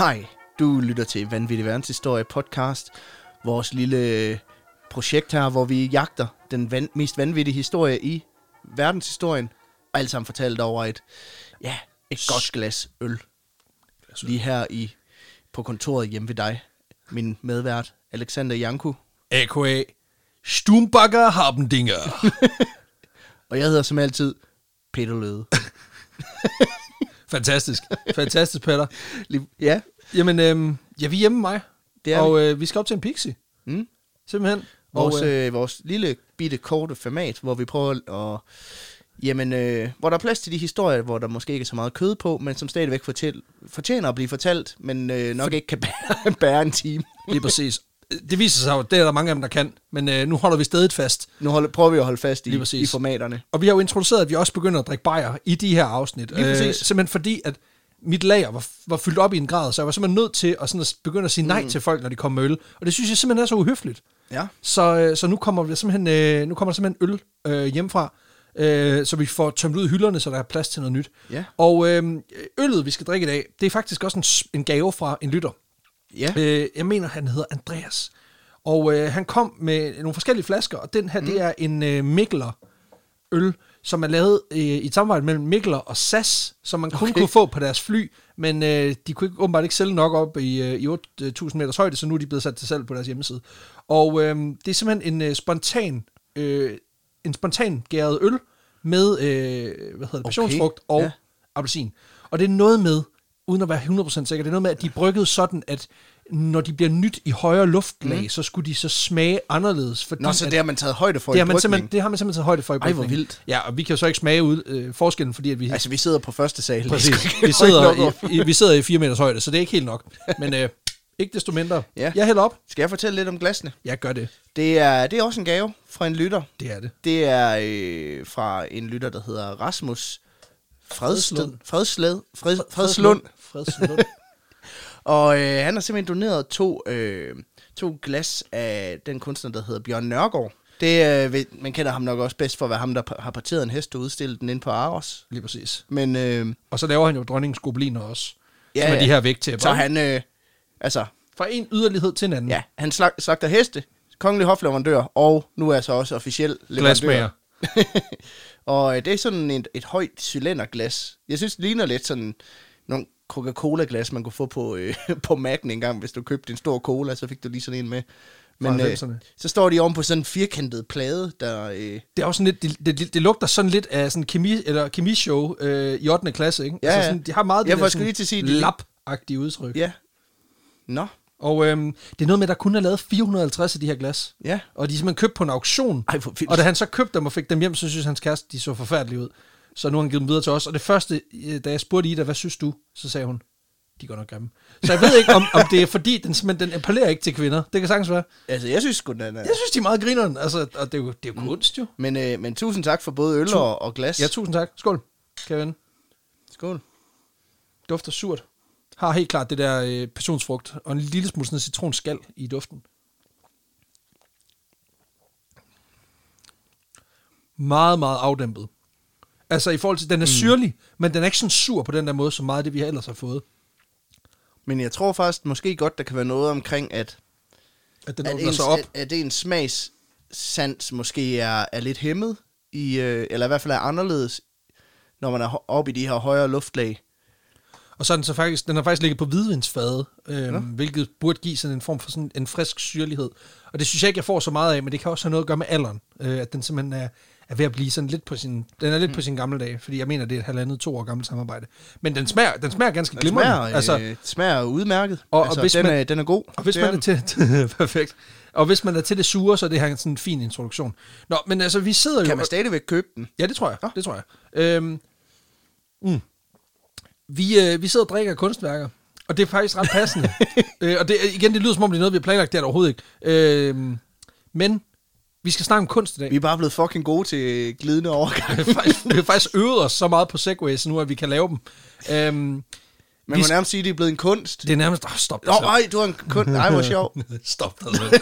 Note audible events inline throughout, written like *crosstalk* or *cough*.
Hej, du lytter til Vanvittig Verdenshistorie podcast. Vores lille øh, projekt her, hvor vi jagter den van- mest vanvittige historie i verdenshistorien. Og alt sammen fortalt over et, ja, et godt glas øl. Lige her i, på kontoret hjemme ved dig. Min medvært, Alexander Janku. A.K.A. Stumbakker Harpendinger. *laughs* Og jeg hedder som altid Peter Løde. *laughs* Fantastisk. Fantastisk, Peter. Ja, Jamen, øhm, ja, vi er hjemme med mig. det er og vi. øh, vi skal op til en pixie. Mm. Simpelthen. Vores, og, øh, øh, vores lille bitte korte format, hvor vi prøver at... Jamen, øh, hvor der er plads til de historier, hvor der måske ikke er så meget kød på, men som stadigvæk fortæl, fortjener at blive fortalt, men øh, nok ikke kan bære, *laughs* bære en time. lige præcis. Det viser sig jo, det er der mange af dem, der kan. Men øh, nu holder vi stedet fast. Nu holder, prøver vi at holde fast i, i formaterne. Og vi har jo introduceret, at vi også begynder at drikke bajer i de her afsnit. Lige præcis. simpelthen fordi, at mit lager var, var fyldt op i en grad, så jeg var simpelthen nødt til at, sådan at begynde at sige nej mm. til folk, når de kom med øl. Og det synes jeg simpelthen er så uhøfligt. Ja. Så, øh, så nu kommer der simpelthen, øh, nu kommer der simpelthen øl øh, hjemmefra, øh, så vi får tømt ud hylderne, så der er plads til noget nyt. Ja. Og øh, øllet, vi skal drikke i dag, det er faktisk også en, en gave fra en lytter. Ja. Øh, jeg mener, han hedder Andreas. Og øh, han kom med nogle forskellige flasker, og den her, mm. det er en øh, Mikkeler øl, som er lavet øh, i et samarbejde mellem Mikkeler og SAS, som man kun Okay. kunne få på deres fly, men øh, de kunne ikke, åbenbart ikke sælge nok op i, øh, i 8.000 meters højde, så nu er de blevet sat til salg på deres hjemmeside. Og øh, det er simpelthen en øh, spontan, øh, en spontan gæret øl med, øh, hvad hedder det, passionsfrugt og ja. ja. appelsin. Og det er noget med, uden at være 100% sikker, det er noget med, at de er brygget sådan, at når de bliver nyt i højere luftlag, mm. så skulle de så smage anderledes. Fordi Nå, så det har man taget højde for det i man simpelthen, brygning. det har man simpelthen taget højde for i Ej, hvor brygning. vildt. Ja, og vi kan jo så ikke smage ud øh, forskellen, fordi at vi, Altså, vi sidder på første sal. præcis, vi, sidder i, i, vi sidder i 4 meters højde, så det er ikke helt nok. Men øh, ikke desto mindre. Ja. Jeg hælder op. Skal jeg fortælle lidt om glasene? Jeg gør det. Det er, det er også en gave fra en lytter. Det er det. Det er øh, fra en lytter, der hedder Rasmus Fredslund. Fredsled. Fred, Fredslund. Fredslund. Og øh, han har simpelthen doneret to, øh, to glas af den kunstner, der hedder Bjørn Nørgaard. Det, øh, ved- man kender ham nok også bedst for at være ham, der har parteret en hest og udstillet den ind på Aros. Lige præcis. Men øh, Og så laver han jo dronningens gobeliner også. Ja, som er ja. de her vægtæpper. så han, øh, altså, Fra en yderlighed til en anden. ja, han slag, slagter heste, kongelig hofleverandør, og nu er så også officiel leverandør. *laughs* Og øh, det er sådan et, et højt cylinderglas. Jeg synes, det ligner lidt sådan nogle Coca-Cola-glas, man kunne få på, øh, *laughs* på Mac'en en gang, hvis du købte en stor cola, så fik du lige sådan en med. Men øh, 90'erne. så står de oven på sådan en firkantet plade, der... Øh, Det er også sådan lidt, det, det, det lugter sådan lidt af sådan kemi, eller kemishow øh, i 8. klasse, ikke? Ja, ja. sådan, de har meget Jeg det der sådan lige til at sige, lap-agtige udtryk. ja. Nå, Og øhm, det er noget med, at der kun er lavet 450 af de her glas. ja. Og de er simpelthen købt på en auktion. Ej, hvor vildt. Og da han så købte dem og fik dem hjem, så synes hans kæreste, de så forfærdelige ud. Så nu har han givet dem videre til os. Og det første, øh, da jeg spurgte Ida, hvad synes du? Så sagde hun, de går nok grimme. Så jeg ved ikke, om, om det er fordi, den, simpelthen, den appellerer ikke til kvinder. Det kan sagtens være. Altså, jeg synes sgu, den er... Jeg synes, de er meget grineren. Altså, og det er jo, det er jo kunst, jo. Men, øh, men tusind tak for både øl Tu- og, og glas. Ja, tusind tak. Skål, Kevin. Skål. Dufter surt. Har helt klart det der øh, passionsfrugt, og en lille smule sådan citronskal i duften. Meget, meget afdæmpet. Altså i forhold til, den er mm. syrlig, men den er ikke sådan sur på den der måde, som meget af det, vi ellers har fået. Men jeg tror faktisk måske godt, der kan være noget omkring, at, At den at, ens, sig op. at, at ens smagssans måske er, er lidt hæmmet, i, øh, eller i hvert fald er anderledes, når man er oppe i de her højere luftlag. Og så er den så faktisk, den har faktisk ligget på hvidvinsfade, øhm, Nå. hvilket burde give sådan en form for sådan en frisk syrlighed. Og det synes jeg ikke, jeg får så meget af, men det kan også have noget at gøre med alderen. Øh, at den simpelthen er, er ved at blive sådan lidt på sin, den er lidt mm. på sin gamle dag, fordi jeg mener, det er et halvandet, to år gammelt samarbejde. Men den smager, den smager ganske Den glimrende. smager, altså, øh, smager udmærket. og- og altså, hvis den, man- er, den er god. Og hvis Det man er den. til, *laughs* perfekt. Og hvis man er til det sure, så er det her sådan en fin introduktion. Nå, men altså, vi sidder jo... Kan man stadigvæk købe den? Ja, det tror jeg. Nå. Det tror jeg. Øhm, mm. vi, øh, vi sidder og drikker kunstværker, og det er faktisk ret passende. *laughs* øh, og det, igen, det lyder som om, det er noget, vi har planlagt, det er det overhovedet ikke. Øhm, men vi skal snakke om kunst i dag. Vi er bare blevet fucking gode til glidende overgang. Vi har faktisk, vi har faktisk øvet os så meget på segways nu, at vi kan lave dem. Øhm, Man Vi må nærmest sige, at det er blevet en kunst. det er nærmest... Oh, stop dig Åh, oh, ej, du har en kunst. Ej, hvor sjov. *laughs* Stop dig.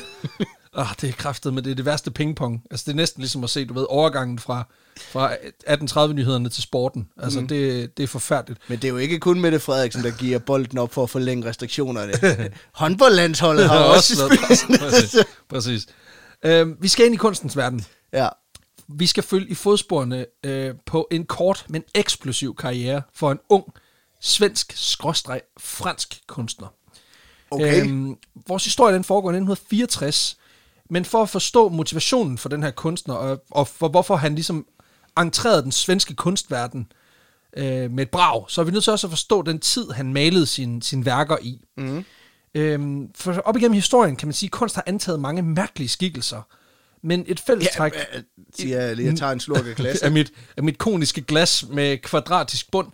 Ah, det er kraftet, men det er det værste pingpong. Altså, det er næsten ligesom at se, du ved, overgangen fra, fra 1830-nyhederne til sporten. Altså, mm. det, det er forfærdeligt. Men det er jo ikke kun Mette Frederiksen, der giver bolden op for at forlænge restriktionerne. *laughs* Håndboldlandsholdet har *laughs* også... Præcis. Præcis. Øhm, vi skal ind i kunstens verden. ja. Vi skal følge i fodsporene øh, på en kort, men eksplosiv karriere for en ung, svensk, skråstreg, fransk kunstner. Okay. Øhm, vores historie den foregår i 1964, men for at forstå motivationen for den her kunstner, og, og for hvorfor han ligesom entrerede den svenske kunstverden øh, med et brag, så er vi nødt til også at forstå den tid, han malede sine sin værker i. Mm. Øhm, for op igennem historien kan man sige, at kunst har antaget mange mærkelige skikkelser, men et fællestræk Ja, øh, siger jeg lige, jeg tager en slurk af *laughs* glas. af, mit, af mit koniske glas med kvadratisk bund.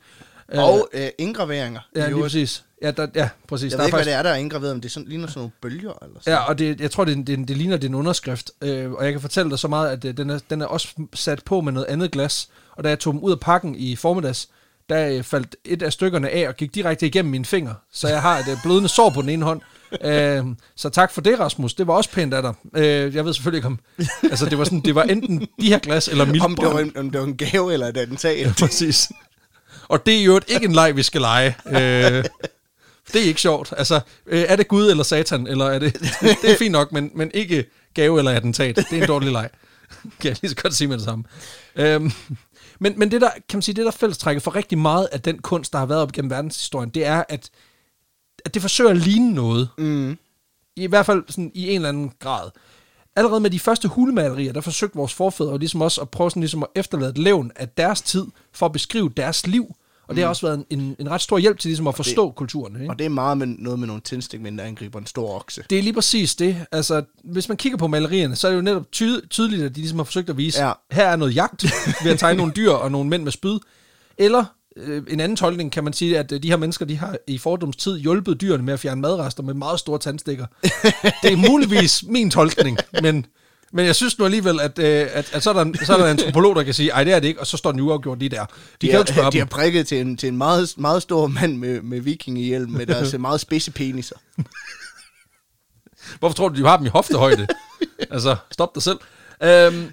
Og øh, indgraveringer. ja, lige præcis. Ja, der, ja, præcis. Jeg der ved ikke, faktisk, hvad det er, der er indgraveret, men det sådan, ligner sådan nogle bølger. Eller sådan. Ja, og det, jeg tror, det, det, det ligner, det er en underskrift. Øh, og jeg kan fortælle dig så meget, at øh, den, er, den er også sat på med noget andet glas. Og da jeg tog dem ud af pakken i formiddags, der øh, faldt et af stykkerne af og gik direkte igennem mine fingre. Så jeg har et øh, blødende sår på den ene hånd. Øh, så tak for det, Rasmus. Det var også pænt af dig. Øh, jeg ved selvfølgelig ikke om... Altså, det var, sådan, det var enten de her glas eller Om det, var mildbrand. en, om det var en gave eller et attentat. Præcis. Og det er jo ikke en leg, vi skal lege. Øh, det er ikke sjovt. Altså, øh, er det Gud eller Satan, eller er det... Det er fint nok, men, men ikke gave eller attentat. Det er en dårlig leg. Kan jeg lige så godt sige med det samme. Øhm, men, men det der, kan man sige, det der fællestrækker for rigtig meget af den kunst, der har været op gennem verdenshistorien, det er, at, at det forsøger at ligne noget. Mm. I hvert fald sådan i en eller anden grad. Allerede med de første hulemalerier, der forsøgte vores forfædre ligesom også at prøve sådan ligesom at efterlade et levn af deres tid, for at beskrive deres liv. Og det har også været en, en, ret stor hjælp til ligesom at forstå det, kulturen. Ikke? Og det er meget med, noget med nogle tændstikmænd, der angriber en stor okse. Det er lige præcis det. Altså, hvis man kigger på malerierne, så er det jo netop ty- tydeligt, at de ligesom har forsøgt at vise, Ja. her er noget jagt ved at tegne nogle dyr og nogle mænd med spyd. Eller øh, en anden tolkning kan man sige, at øh, de her mennesker, de har i fordoms tid hjulpet dyrene med at fjerne madrester med meget store tandstikker. det er muligvis min tolkning, men, men jeg synes nu alligevel, at, øh, at, at så, er der, en- så er der en antropolog, der kan sige, ej det er det ikke, og så står den uafgjort lige der. De, De, kan har, ikke spørge de har prikket til en, til en meget, meget stor mand med, med vikingehjelm, med deres *laughs* meget spidse peniser. Hvorfor tror du, de har dem i hoftehøjde? *laughs* altså, stop dig selv. Øhm,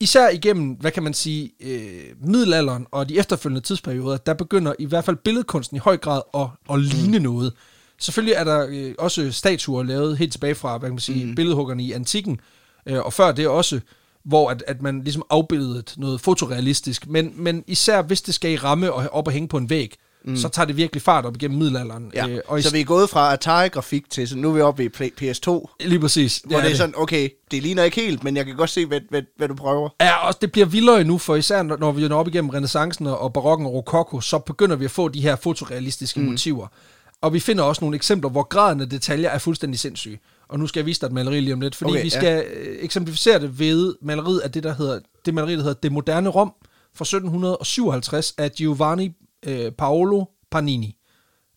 især igennem, hvad kan man sige, øh, middelalderen og de efterfølgende tidsperioder, der begynder i hvert fald billedkunsten i høj grad at, at ligne mm. noget. Selvfølgelig er der øh, også statuer lavet helt tilbage fra, hvad kan man sige, mm. billedhuggerne i antikken, øh, og før det også, hvor at, at man ligesom afbildede noget fotorealistisk, men, men især hvis det skal i ramme og op og hænge på en væg, mm. så tager det virkelig fart op igennem middelalderen. Ja. Øh, og i, så vi er gået fra Atari-grafik til, så nu er vi oppe i Play- PS2, lige præcis. hvor det er sådan, okay, det ligner ikke helt, men jeg kan godt se, hvad, hvad, hvad du prøver. Ja, og det bliver vildere nu, for især når vi når op igennem renaissancen og barokken og rokoko, så begynder vi at få de her fotorealistiske mm. motiver. Og vi finder også nogle eksempler, hvor graden af detaljer er fuldstændig sindssyg. Og nu skal jeg vise dig et maleri lige om lidt, fordi Okay, vi skal ja. eksemplificere det ved maleriet af det, der hedder, det maleri, der hedder Det moderne Rom fra 1757 af Giovanni øh, Paolo Panini.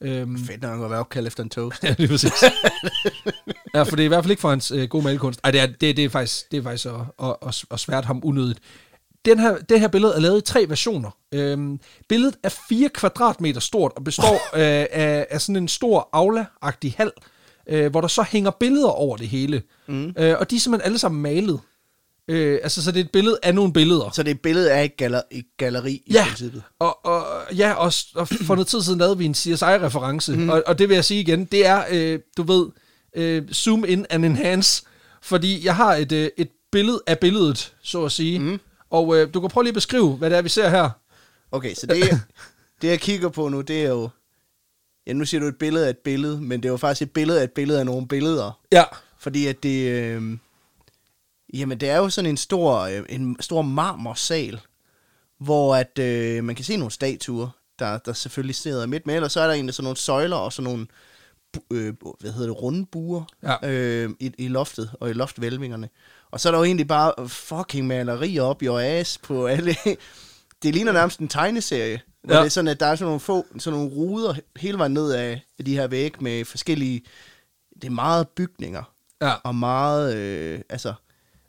Øhm, Fedt nok at være opkaldt efter en toast. *laughs* Ja, lige præcis. ja, for det er i hvert fald ikke for hans øh, gode malerkunst. Ej, det er, det, det er faktisk, det er faktisk at, at, at, at svært ham unødigt. Den her, det her billede er lavet i tre versioner. Øhm, billedet er 4 kvadratmeter stort og består *laughs* øh, af, af sådan en stor aula-agtig hal, øh, hvor der så hænger billeder over det hele. Mm. Øh, og de er simpelthen alle sammen malet. Øh, altså, så det er et billede af nogle billeder. Så det er et billede af et, galler, et galleri i Ja, princippet. og, og, ja, og, og for noget tid siden lavede vi en CSI-reference, mm. og, og det vil jeg sige igen, det er, øh, du ved, øh, zoom in and enhance, fordi jeg har et, øh, et billede af billedet, så at sige, mm. og øh, du kan prøve lige at beskrive, hvad det er, vi ser her. Okay, så det, *laughs* det jeg kigger på nu, det er jo... Ja, nu siger du et billede af et billede, men det jo faktisk et billede af et billede af nogle billeder. Ja, Fordi at det... Øh, jamen, det er jo sådan en stor, øh, en stor marmorsal, hvor at øh, man kan se nogle statuer, der, der selvfølgelig sidder midt med, eller så er der egentlig sådan nogle søjler og sådan nogle, øh, hvad hedder det, runde buer Ja. øh, i, i loftet og i loftvælvingerne. Og så er der jo egentlig bare fucking malerier op i ass på alle... *laughs* Det ligner nærmest en tegneserie, hvor Ja. ja. det er sådan, at der er sådan nogle få, sådan nogle ruder hele vejen ned af de her vægge med forskellige... Det er meget bygninger, ja. og meget... Øh, altså,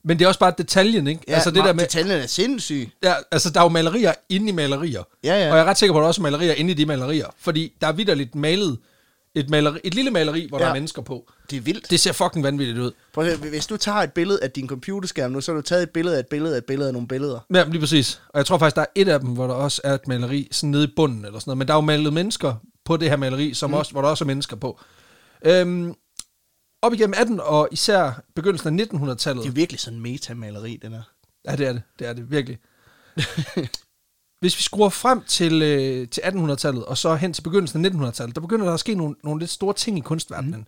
Men det er også bare detaljen, ikke? ja, altså det der med, Detaljen er sindssyg. ja, altså der er jo malerier inde i malerier. Ja, ja. Og jeg er ret sikker på, at der er også malerier inde i de malerier. Fordi der er vidderligt malet Et, maleri, et lille maleri, hvor ja. der er mennesker på. Det er vildt. Det ser fucking vanvittigt ud. Prøv at hvis du tager et billede af din computerskærm nu, så har du taget et billede af et billede af et billede af nogle billeder. Ja, lige præcis. Og jeg tror faktisk, der er et af dem, hvor der også er et maleri sådan nede i bunden eller sådan noget. Men der er jo malet mennesker på det her maleri, som mm. også, hvor der også er mennesker på. Øhm, op igennem 18 og især begyndelsen af 1900-tallet. Det er virkelig sådan en metamaleri, den er. Ja, det er det. Det er det virkelig. *laughs* Hvis vi skruer frem til, øh, til 1800-tallet, og så hen til begyndelsen af 1900-tallet, der begynder der at ske nogle, nogle lidt store ting i kunstverdenen. Mm.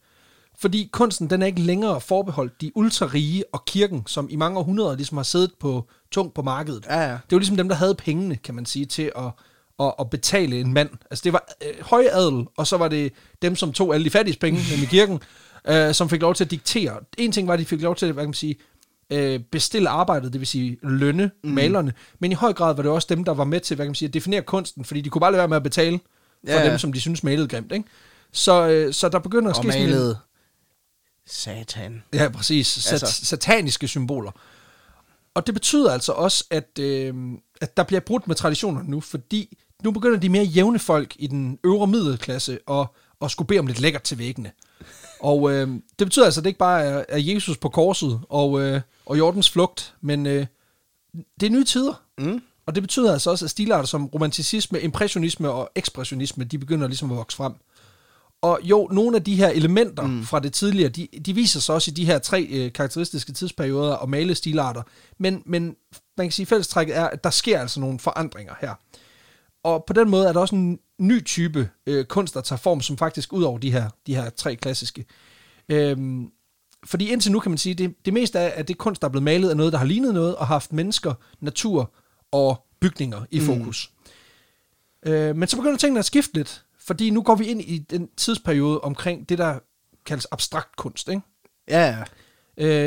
Fordi kunsten, den er ikke længere forbeholdt de ultrarige og kirken, som i mange århundreder ligesom har siddet på tungt på markedet. Ja, ja. Det var ligesom dem, der havde pengene, kan man sige, til at, at, at betale en mand. Altså det var øh, højadel, og så var det dem, som tog alle de fattige penge, nemlig kirken, *laughs* øh, som fik lov til at diktere. En ting var, at de fik lov til, hvad kan man sige, øh, bestille arbejdet, det vil sige lønne mm. malerne, men i høj grad var det også dem, der var med til, hvad kan man sige, at definere kunsten, fordi de kunne bare lade være med at betale for Ja, ja. dem, som de synes malede grimt, ikke? Så, øh, så der begynder at Og ske sådan en- malede satan. Ja, præcis. Sat. Altså. Sataniske symboler. Og det betyder altså også, at, øh, at der bliver brudt med traditionerne nu, fordi nu begynder de mere jævne folk i den øvre middelklasse at, at skulle bede om lidt lækkert til væggene. Og øh, det betyder altså, at det ikke bare er, er Jesus på korset og, øh, og Jordens flugt, men øh, det er nye tider. Mm. Og det betyder altså også, at stilarter som romanticisme, impressionisme og ekspressionisme, de begynder ligesom at vokse frem. Og jo, nogle af de her elementer mm. fra det tidligere, de, de viser sig også i de her tre øh, karakteristiske tidsperioder og male stilarter. Men, men man kan sige, at fællestrækket er, at der sker altså nogle forandringer her. Og på den måde er der også en ny type øh, kunst, der tager form, som faktisk ud over de her, de her tre klassiske. Øhm, fordi indtil nu kan man sige, det, det meste af at det kunst, der er blevet malet, er noget, der har lignet noget, og har haft mennesker, natur og bygninger i fokus. Mm. Øh, men så begynder tingene at skifte lidt, fordi nu går vi ind i den tidsperiode omkring det, der kaldes abstrakt kunst. Ikke? Ja, ja.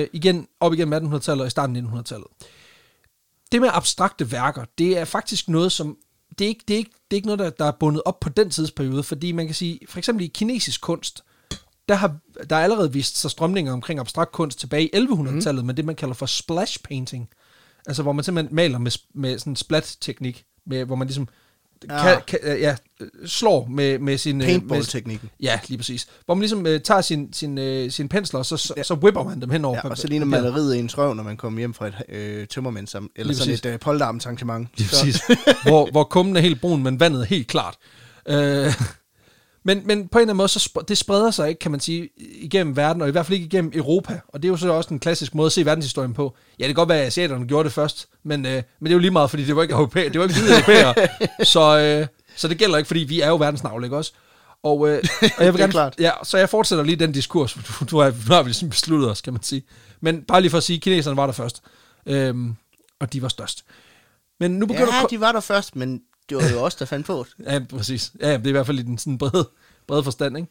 Øh, igen op igennem 1800-tallet og i starten af 1900-tallet. Det med abstrakte værker, det er faktisk noget, som det er ikke, det er ikke, det er ikke noget, der, der er bundet op på den tidsperiode, fordi man kan sige, for eksempel i kinesisk kunst, der har der er allerede vist sig strømninger omkring abstrakt kunst tilbage i 1100-tallet, mm. med det, man kalder for splash painting. Altså, hvor man simpelthen maler med, med sådan en splat-teknik, med, hvor man ligesom Ja. kan, kan, ja, slår med, med sin... øh, med, Paintball-teknikken. Ja, lige præcis. Hvor man ligesom øh, tager sin, sin, øh, sin pensler, og så, så, så whipper man dem henover. Ja, og så ligner maleriet i en røv, når man kommer hjem fra et øh, tømmermænd sammen. Eller Lige sådan præcis. et øh, polterarmsarrangement. Lige Så- præcis. *laughs* hvor, hvor kummen er helt brun, men vandet er helt klart. Øh, men, men på en eller anden måde, så sp- det spreder sig ikke, kan man sige, igennem verden, og i hvert fald ikke igennem Europa. Og det er jo så også en klassisk måde at se verdenshistorien på. Ja, det kan godt være, at asiaterne gjorde det først, men, øh, men det er jo lige meget, fordi det var ikke europæer, det var ikke hvide europæere. *laughs* så, øh, så det gælder ikke, fordi vi er jo verdensnavle, ikke også? Og, øh, *laughs* og jeg vil er gerne, klart. Ja, så jeg fortsætter lige den diskurs, nu, nu, har, nu har vi ligesom besluttet os, kan man sige. Men bare lige for at sige, kineserne var der først, øhm, og de var størst. Men nu begynder Ja, kun- de var der først, men det var jo os, der fandt på det. Ja, præcis. Ja, det er i hvert fald i den sådan brede, brede forstand, ikke?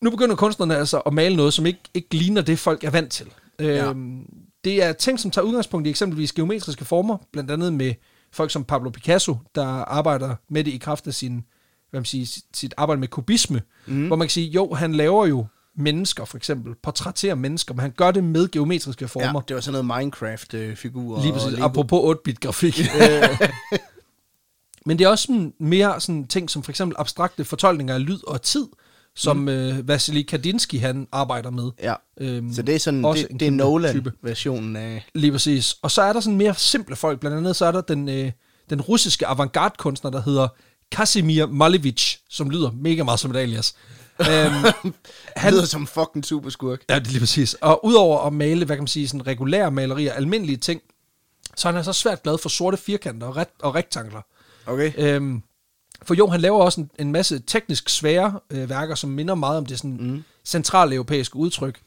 Nu begynder kunstnerne altså at male noget, som ikke, ikke ligner det, folk er vant til. Ja. Øhm, det er ting, som tager udgangspunkt i eksempelvis geometriske former, blandt andet med folk som Pablo Picasso, der arbejder med det i kraft af sin, hvad man siger, sit arbejde med kubisme, mm. hvor man kan sige, jo, han laver jo mennesker, for eksempel, portrætterer mennesker, men han gør det med geometriske Ja, former. det var sådan noget Minecraft-figurer. Lige præcis, apropos 8-bit grafik. Øh, *laughs* Men det er også sådan mere sådan ting som for eksempel abstrakte fortolkninger af lyd og tid, som mm. øh, Vasily Kandinsky han arbejder med. Ja, Øhm, så det er sådan, også det, det er kæmpe type. Nolan-versionen af... Lige præcis. Og så er der sådan mere simple folk. Blandt andet så er der den, øh, den russiske avantgarde-kunstner, der hedder Kasimir Malevich, som lyder mega meget som et alias. *laughs* øhm, Han lyder som fucking superskurk. Ja, det er lige præcis. Og udover at male, hvad kan man sige, sådan regulære malerier, almindelige ting, så er han så svært glad for sorte firkanter og, ret, og rektangler. Okay. Øhm, for jo, han laver også en, en masse teknisk svære øh, værker, som minder meget om det sådan mm. centrale europæiske udtryk.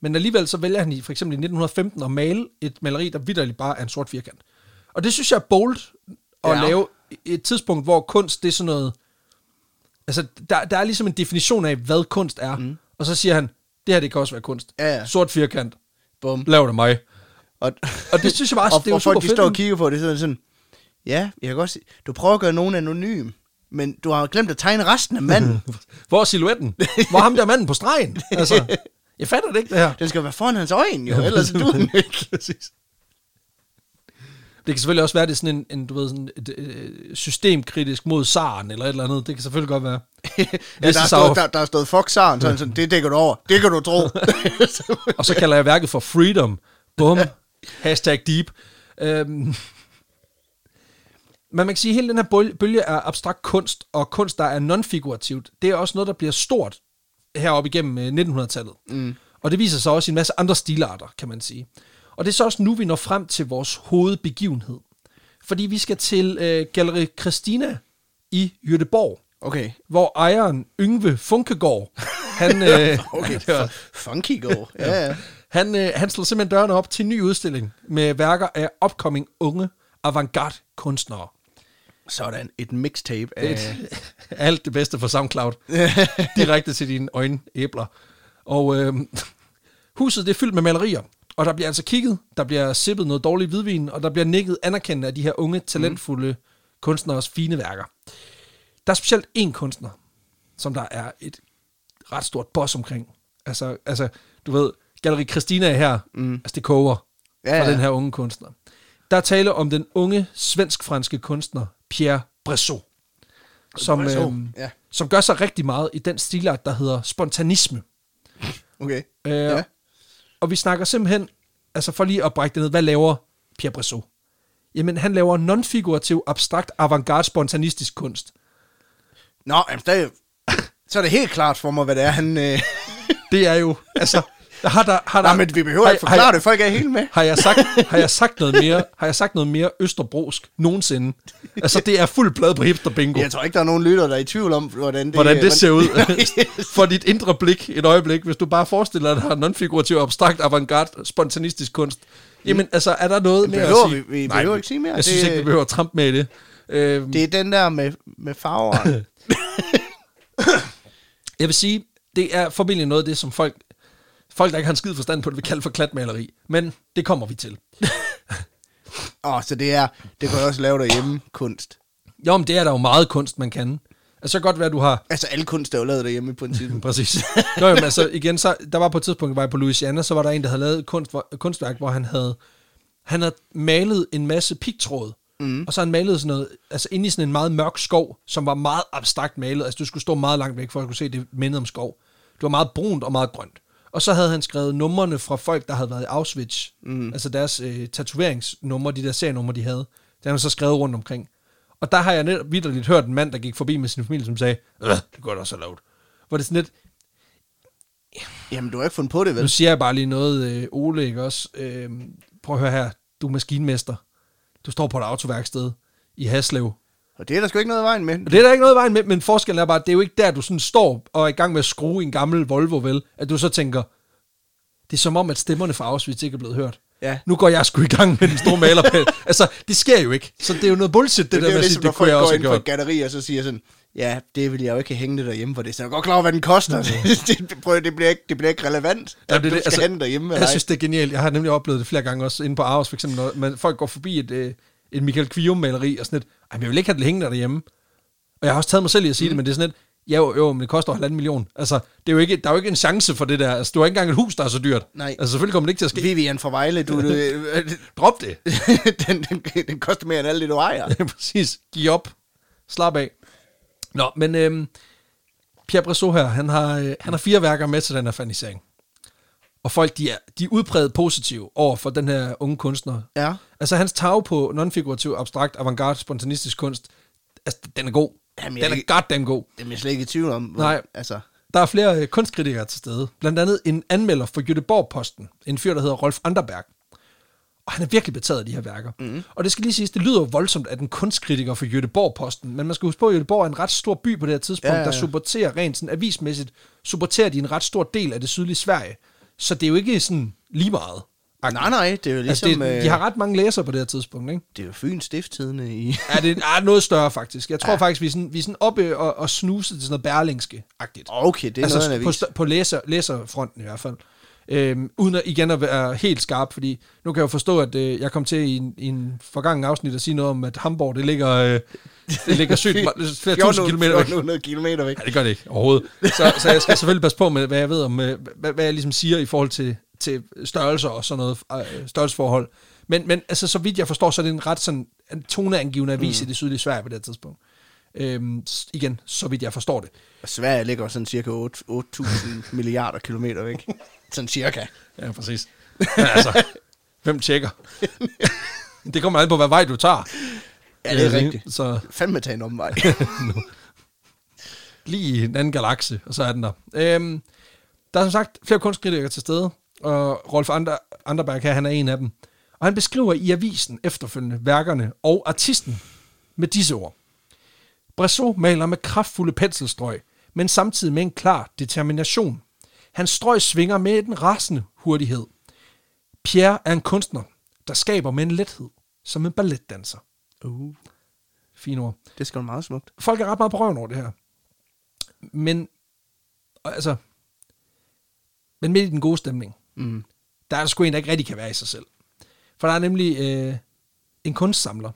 Men alligevel så vælger han i, for eksempel i 1915 at male et maleri, der vidderligt bare er en sort firkant. Og det synes jeg er bold at Ja. lave et tidspunkt, hvor kunst det er sådan noget... Altså, der, der er ligesom en definition af, hvad kunst er. Mm. Og så siger han, det her det kan også være kunst. Ja, ja. Sort firkant, Bum. lav det mig. Og, Og det synes jeg bare, *laughs* og, det er jo og folk, super de fedt, står og kigger på det, så det sådan, ja, jeg kan godt se, du prøver at gøre nogen anonym, men du har glemt at tegne resten af manden. *laughs* Hvor er silhuetten? Hvor er ham der manden på stregen? Altså, jeg fatter det ikke, det her. Den skal være foran hans øjne, jo, ellers er du den *laughs* ikke. Præcis. Det kan selvfølgelig også være, det er sådan en, en du ved, sådan et, øh, systemkritisk mod zaren, eller et eller andet. Det kan selvfølgelig godt være. *laughs* ja, der, er stået, der, der er stået fuck Saren, sådan, sådan, det dækker du over. Det kan du tro. Og så kalder jeg værket for Freedom. Bum. Hashtag deep. Øhm. Men man kan sige, at hele den her bølge- er abstrakt kunst, og kunst, der er non-figurativt, det er også noget, der bliver stort heroppe igennem øh, 1900-tallet. Mm. Og det viser sig også i en masse andre stilarter, kan man sige. Og det er så også nu, vi når frem til vores hovedbegivenhed. Fordi vi skal til øh, Galleri Christina i Jødeborg, okay. hvor ejeren Yngve Funkegård, han, *laughs* øh, Okay, funky go. *laughs* Ja, ja. han, øh, han slår simpelthen dørene op til en ny udstilling med værker af upcoming unge avantgarde kunstnere. Sådan, et mixtape af... Et, *laughs* alt det bedste for SoundCloud. *laughs* Direkte til dine øjenæbler. Og øh, huset det er fyldt med malerier. Og der bliver altså kigget, der bliver sippet noget dårlig hvidvin, og der bliver nikket anerkendende af de her unge, talentfulde kunstneres fine værker. Der er specielt én kunstner, som der er et ret stort boss omkring. Altså, altså du ved, Galleri Christina er her, mm. altså det koger Ja, ja, fra den her unge kunstner. Der er tale om den unge svensk-franske kunstner Pierre Bressot, som, Bressot, øhm, ja. som gør sig rigtig meget i den stilart, der hedder spontanisme. Okay. Øh, Ja. Og vi snakker simpelthen, altså for lige at brække det ned, hvad laver Pierre Bressot? Jamen, han laver non-figurativ, abstrakt, avantgarde, spontanistisk kunst. Nå, jamen, der, så er det helt klart for mig, hvad det er, han... Øh... Det er jo, altså, *laughs* har der, har der, Nej, men vi behøver har- ikke har, forklare jeg- det, folk er helt med. Har jeg, sagt, har jeg sagt noget mere, har jeg sagt noget mere østerbrosk nogensinde? Altså, det er fuld blad på hipster bingo. Jeg tror ikke, der er nogen lytter, der er i tvivl om, hvordan det, hvordan det ser ud. *laughs* Nej. *laughs* For dit indre blik, et øjeblik, hvis du bare forestiller dig non-figurativ, abstrakt, avantgarde, spontanistisk kunst. Jamen, altså, er der noget mere at sige? vi- vi behøver ikke sige mere. Jeg synes Det- ikke, vi behøver at trampe med det. Øh, det er den der med, med farveren. *laughs* jeg vil sige, det er formentlig noget af det, som folk, folk der ikke har en skid forstand på det, vil kalde for klatmaleri. Men det kommer vi til. *laughs* Åh, oh, så det er, det kan du også lave derhjemme, kunst. Jo, men det er der jo meget kunst, man kan. Altså, så kan godt være, du har Altså, alle kunst er jo lavet derhjemme i princippet. *laughs* Præcis. Nå, jamen, altså, igen, så, der var på et tidspunkt, var jeg på Louisiana, så var der en, der havde lavet et kunst, kunstværk, hvor han havde, han havde malet en masse pigtråd, mm. og så han malet sådan noget, altså inde i sådan en meget mørk skov, som var meget abstrakt malet, altså du skulle stå meget langt væk, for at kunne se, det mindede om skov. Det var meget brunt og meget grønt. Og så havde han skrevet numrene fra folk, der havde været i Auschwitz, mm. altså deres øh, tatoveringsnumre, de der serienumre, de havde, det havde han så skrevet rundt omkring. Og der har jeg netop vidderligt hørt en mand, der gik forbi med sin familie, som sagde, øh, det jeg også have lavet. Hvor det sådan lidt, Jamen, du har ikke fundet på det, nu vel? siger jeg bare lige noget, øh, Ole, ikke også? Øh, prøv at høre her, du er maskinmester. Du står på et autoværksted i Haslev. Og det er der sgu ikke noget i vejen med. Og det er der ikke noget i vejen med, men forskellen er bare, at det er jo ikke der, du sådan står og er i gang med at skrue en gammel Volvo, vel? At du så tænker, det er som om, at stemmerne fra Auschwitz ikke er blevet hørt. Ja. Nu går jeg sgu i gang med den store malerpæl. *laughs* altså, det sker jo ikke. Så det er jo noget bullshit, det, Det, det det der er med jo at sige, ligesom, når det kunne jeg også have ind på et gjort. galleri, og så siger sådan, ja, det vil jeg jo ikke hænge det derhjemme for det. Så er godt klar over, hvad den koster. *laughs* det, prøv, det, bliver ikke, det bliver ikke relevant, Ja, at det, du det, skal have den derhjemme. Jeg synes, det er genialt. Jeg har nemlig oplevet det flere gange også inde på Aarhus, for eksempel, når man, folk går forbi et, øh, et Michael Kvium-maleri, og sådan lidt, Ej, men jeg vil ikke have det hængende derhjemme. Og jeg har også taget mig selv i at sige mm. det, men det er sådan lidt, ja, jo, jo, men det koster halvanden million. Altså, det er jo ikke, der er jo ikke en chance for det der. Altså, du har ikke engang et hus, der er så dyrt. Nej. Altså, selvfølgelig kommer det ikke til at ske. Vivian fra Vejle, du, du *laughs* Drop det. *laughs* den, den, den, koster mere end alt det, du ejer. Præcis. Giv op. Slap af. Nå, men øhm, Pierre Bressot her, han har, øh, han har fire værker med til den her fanisering. Og folk, de er, de er udpræget positive over for den her unge kunstner. Ja. Altså, hans tag på non-figurativ, abstrakt, avantgarde, spontanistisk kunst, altså, den er god. Jamen, den er ikke- goddamn god. Det er jeg slet ikke i tvivl om. hvor- Nej. Altså, Der er flere øh, kunstkritikere til stede. Blandt andet en anmelder for Göteborg-posten. En fyr, der hedder Rolf Anderberg. Og han er virkelig betaget af de her værker. Mm. Og det skal lige siges, det lyder jo voldsomt, at en kunstkritiker for Göteborg-posten, men man skal huske på, at Göteborg er en ret stor by på det her tidspunkt, ja, ja. ja. der supporterer rent sådan avismæssigt, supporterer de en ret stor del af det sydlige Sverige. Så det er jo ikke sådan lige meget. nej, nej, det er jo Altså, ligesom... det, de har ret mange læsere på det her tidspunkt, ikke? det er jo Fyns stifttidende i... Ja, det er noget større faktisk. Jeg tror ja. faktisk, vi er sådan, vi er sådan oppe og, og snuse til sådan noget berlingske-agtigt. Okay, det er altså, noget på, på læser, læserfronten i hvert fald. Øhm, uden at igen at være helt skarp, fordi nu kan jeg jo forstå, at øh, jeg kom til i en, i en forgangen afsnit at sige noget om, at Hamburg, det ligger, øh, det ligger sygt, *laughs* flere tusind kilometer væk. 1400 kilometer væk. Ja, det gør det ikke overhovedet. Så, så jeg skal selvfølgelig passe på med, hvad jeg ved om, øh, hvad, hvad jeg ligesom siger i forhold til, til størrelser og sådan noget, øh, størrelsesforhold. Men, men altså, så vidt jeg forstår, så er det en ret sådan en toneangivende avis mm. i det sydlige Sverige på det tidspunkt. Øhm, igen, så vidt jeg forstår det. Og Sverige ligger sådan cirka 8 8.000 *laughs* milliarder kilometer væk. Sådan cirka. Ja, præcis. Men altså, hvem tjekker? *laughs* det kommer an på, hvad vej du tager. Ja, det er Øh, rigtigt. Så Fandme tage en omvej. *laughs* lige i en anden galakse, og så er den der. Øhm, der er som sagt flere kunstkritikere til stede, og Rolf Ander, Anderberg her, han er en af dem. Og han beskriver i avisen efterfølgende værkerne og artisten med disse ord. Bressot maler med kraftfulde penselstrøg, men samtidig med en klar determination. Hans strøg svinger med en rasende hurtighed. Pierre er en kunstner, der skaber med en lethed, som en balletdanser. Uh, Fine ord. det skal meget smukt. folk er ret meget på røven over det her. Men, altså, men midt i den gode stemning, Mm. der er der sgu en, der ikke rigtig kan være i sig selv. For der er nemlig øh, en kunstsamler,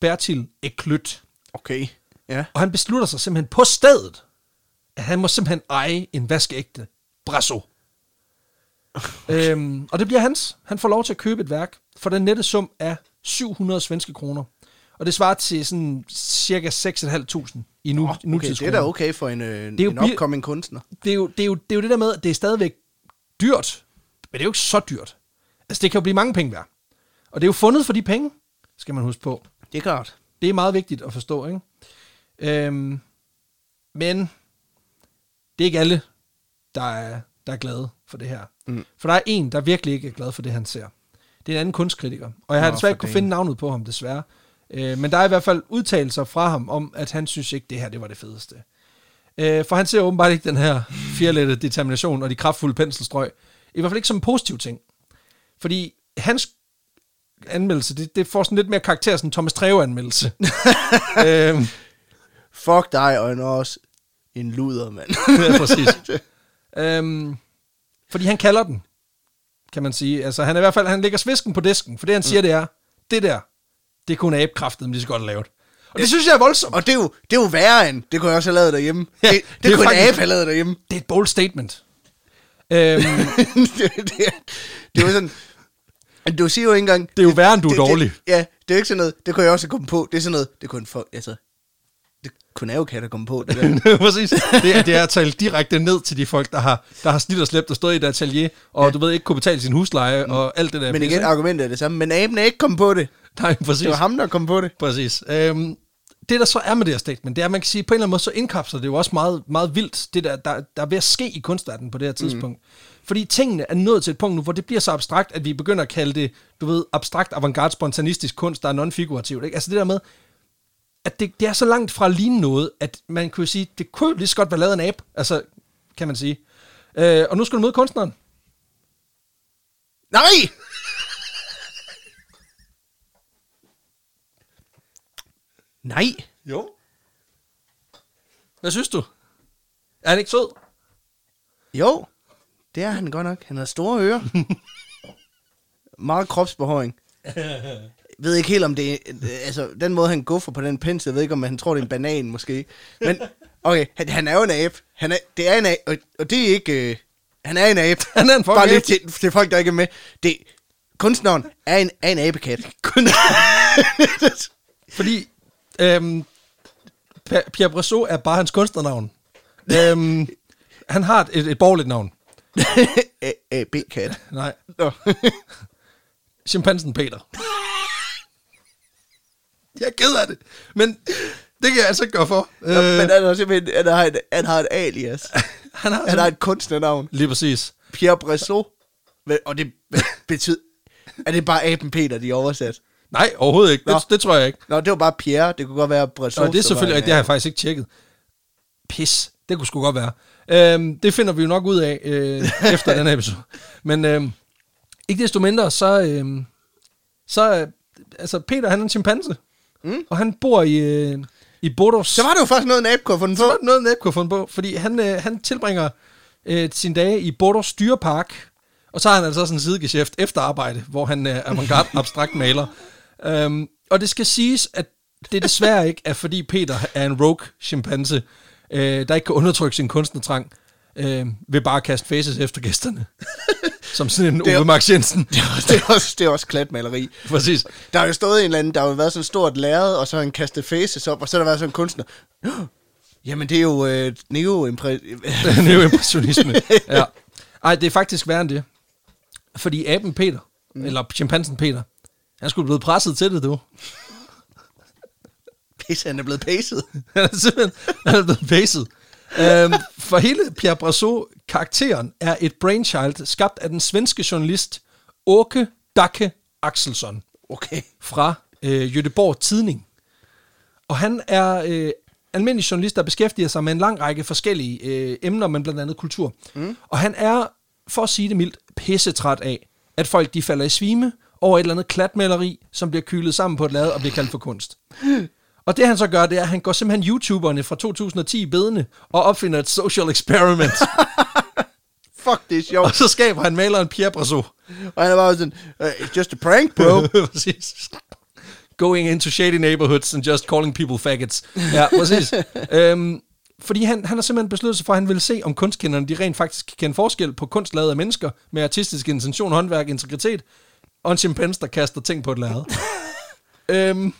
Bertil Ekløt, Okay. Ja. og han beslutter sig simpelthen på stedet, at han må simpelthen eje en vaskeægte Brasso. *laughs* øhm, og det bliver hans. Han får lov til at købe et værk for den nette sum af 700 svenske kroner. Og det svarer til sådan cirka 6.500 i nu, Oh, okay, nutidskroner. det er da okay for en, øh, Det er jo en upcoming kunstner. det er, jo, det, er jo, det er jo det der med, at det er stadigvæk dyrt, men det er jo ikke så dyrt. Altså, det kan jo blive mange penge værd. Og det er jo fundet for de penge, skal man huske på. Det er klart. Det er meget vigtigt at forstå, ikke? Øhm, men det er ikke alle, der er, der er glade for det her. Mm. For der er en, der virkelig ikke er glad for det, han ser. Det er en anden kunstkritiker. Og jeg har Nå, desværre ikke kunne finde navnet på ham, desværre. Øh, men der er i hvert fald udtalelser fra ham om, at han synes ikke, det her det var det fedeste. Øh, for han ser åbenbart ikke den her firlette determination og de kraftfulde penselstrøg. I hvert fald ikke som en positiv ting. Fordi hans anmeldelse, det, det får sådan lidt mere karakter som Thomas Treve-anmeldelse. *laughs* øhm, Fuck dig, og en også en luder, mand. *laughs* ja, præcis. *laughs* øhm, fordi han kalder den, kan man sige. Altså, han er i hvert fald, han lægger svisken på disken, for det han siger, det er, det der, det kunne abekræftet, men det er så godt lavet. Og det synes jeg er voldsomt. Og det er, jo, det er jo værre end, det kunne jeg også have lavet derhjemme. Ja, det, det, det er kunne en faktisk- abe have lavet derhjemme. Det er et bold statement. Øhm, *laughs* det, det, det er jo sådan... Men du siger jo ikke engang... Det er jo værre, end du er det, dårlig. Det, ja, det er jo ikke sådan noget, det kunne jeg også have kommet på. Det er sådan noget, det kunne folk, altså... Kunne jo have kommet på, det *laughs* der. Præcis. Det er, det er at tale direkte ned til de folk, der har, der har slidt og slæbt og stået i et atelier, og ja. du ved ikke kunne betale sin husleje og alt det der. Men igen, ikke? argumentet er det samme. Men aben er ikke kommet på det. Nej, præcis. Det var ham, der kom på det. Præcis. Øhm, det, der så er med det her statement, det er, at man kan sige, på en eller anden måde, så indkapsler det jo også meget, meget vildt, det der, der, der er ved at ske i kunstverdenen på det her tidspunkt. Mm. Fordi tingene er nået til et punkt nu, hvor det bliver så abstrakt, at vi begynder at kalde det, du ved, abstrakt, avantgarde, spontanistisk kunst, der er non-figurativt. Ikke? Altså det der med, at det, det er så langt fra at ligne noget, at man kunne sige, det kunne lige så godt være lavet en abe, altså, kan man sige. Øh, og nu skal du møde kunstneren. Nej! Nej. Jo. Hvad synes du? Er han ikke sød? Jo, det er han godt nok. Han har store ører. *laughs* Meget kropsbehåring. *laughs* Ved ikke helt om det er, altså den måde han guffer på den pensel, jeg ved ikke om han tror det er en banan måske. Men okay, han, han er jo en abe. Han er, det er en abe, og, og det er ikke, øh, han er en abe. Han er en fucking Bare lige til, til, folk, der ikke er med. Det, kunstneren er en, er en abekat. *laughs* Fordi øhm, Pierre Bressot er bare hans kunstnernavn. øhm, han har et, et borgerligt navn. *laughs* A-B-kat. Nej, Nå. *laughs* chimpansen Peter. Jeg er ked af det, men det kan jeg altså ikke gøre for. Nå, Øh, Men han har simpelthen, han har, et, han har et alias. *laughs* han har, Han har et kunstnernavn. Lige præcis. Pierre Bressot. Hvad- Og det *laughs* betyder... Er det bare Aben Peter, de er oversat? Nej, overhovedet ikke. Nå. Det, det tror jeg ikke. Nå, det var bare Pierre. Det kunne godt være Bressot. Og det er selvfølgelig, en, det har jeg faktisk ikke tjekket. Pis, det kunne sgu godt være. Øhm, det finder vi jo nok ud af øh, efter *laughs* den her episode. Men øhm, ikke desto mindre, så, øhm, så øh, altså Peter han er en chimpanse, mm. og han bor i, øh, i Bodos. Så var det jo faktisk noget, have fundet så på. var det noget, have fundet på, fordi han, øh, han tilbringer øh, sine dage i Bodos dyrepark, og så har han altså sådan en sidegeschæft efter arbejde, hvor han er avantgarde *laughs* abstrakt maler. Um, og det skal siges, at det desværre ikke er, fordi Peter er en rogue chimpanse, øh, der ikke kan undertrykke sin kunstnertrang. Øh, vil bare kaste faces efter gæsterne. *laughs* Som sådan en Ove Max Jensen. *laughs* Det er, også, det, er også, det er også klatmaleri. Præcis. Der har jo stået en eller anden, der har jo været sådan et stort lærred, og så har han kastet faces op, og så har der været sådan en kunstner. *gasps* Jamen, det er jo øh, neo *laughs* Neoimpressionisme. ja. Ej, det er faktisk værre end det. Fordi aben Peter, mm. eller chimpansen Peter, han skulle blevet presset til det, du. Pisse, han er blevet pacet. Han er simpelthen han er blevet pacet. Øhm, for hele Pierre Brassot-karakteren er et brainchild skabt af den svenske journalist Åke Dakke Axelsson Okay. fra øh, Göteborg Tidning. Og han er øh, almindelig journalist, der beskæftiger sig med en lang række forskellige øh, emner, men blandt andet kultur. Mm. Og han er, for at sige det mildt, pissetræt af, at folk de falder i svime over et eller andet klatmaleri, som bliver kylet sammen på et lade og bliver kaldt for kunst. *laughs* Og det han så gør, det er, at han går simpelthen YouTuberne fra 2010 i bedene og opfinder et social experiment. *laughs* Fuck, det er sjovt. og så skaber han maleren Pierre Brassot. Og han er bare sådan, it's just a prank, bro. *laughs* præcis. Going into shady neighborhoods and just calling people faggots. Ja, præcis. *laughs* øhm, fordi han, han har simpelthen besluttet sig for, at han vil se, om kunstkenderne de rent faktisk kan kende forskel på kunst lavet af mennesker med artistisk intention, håndværk, integritet, og en chimpanse, der kaster ting på et lærred. øhm,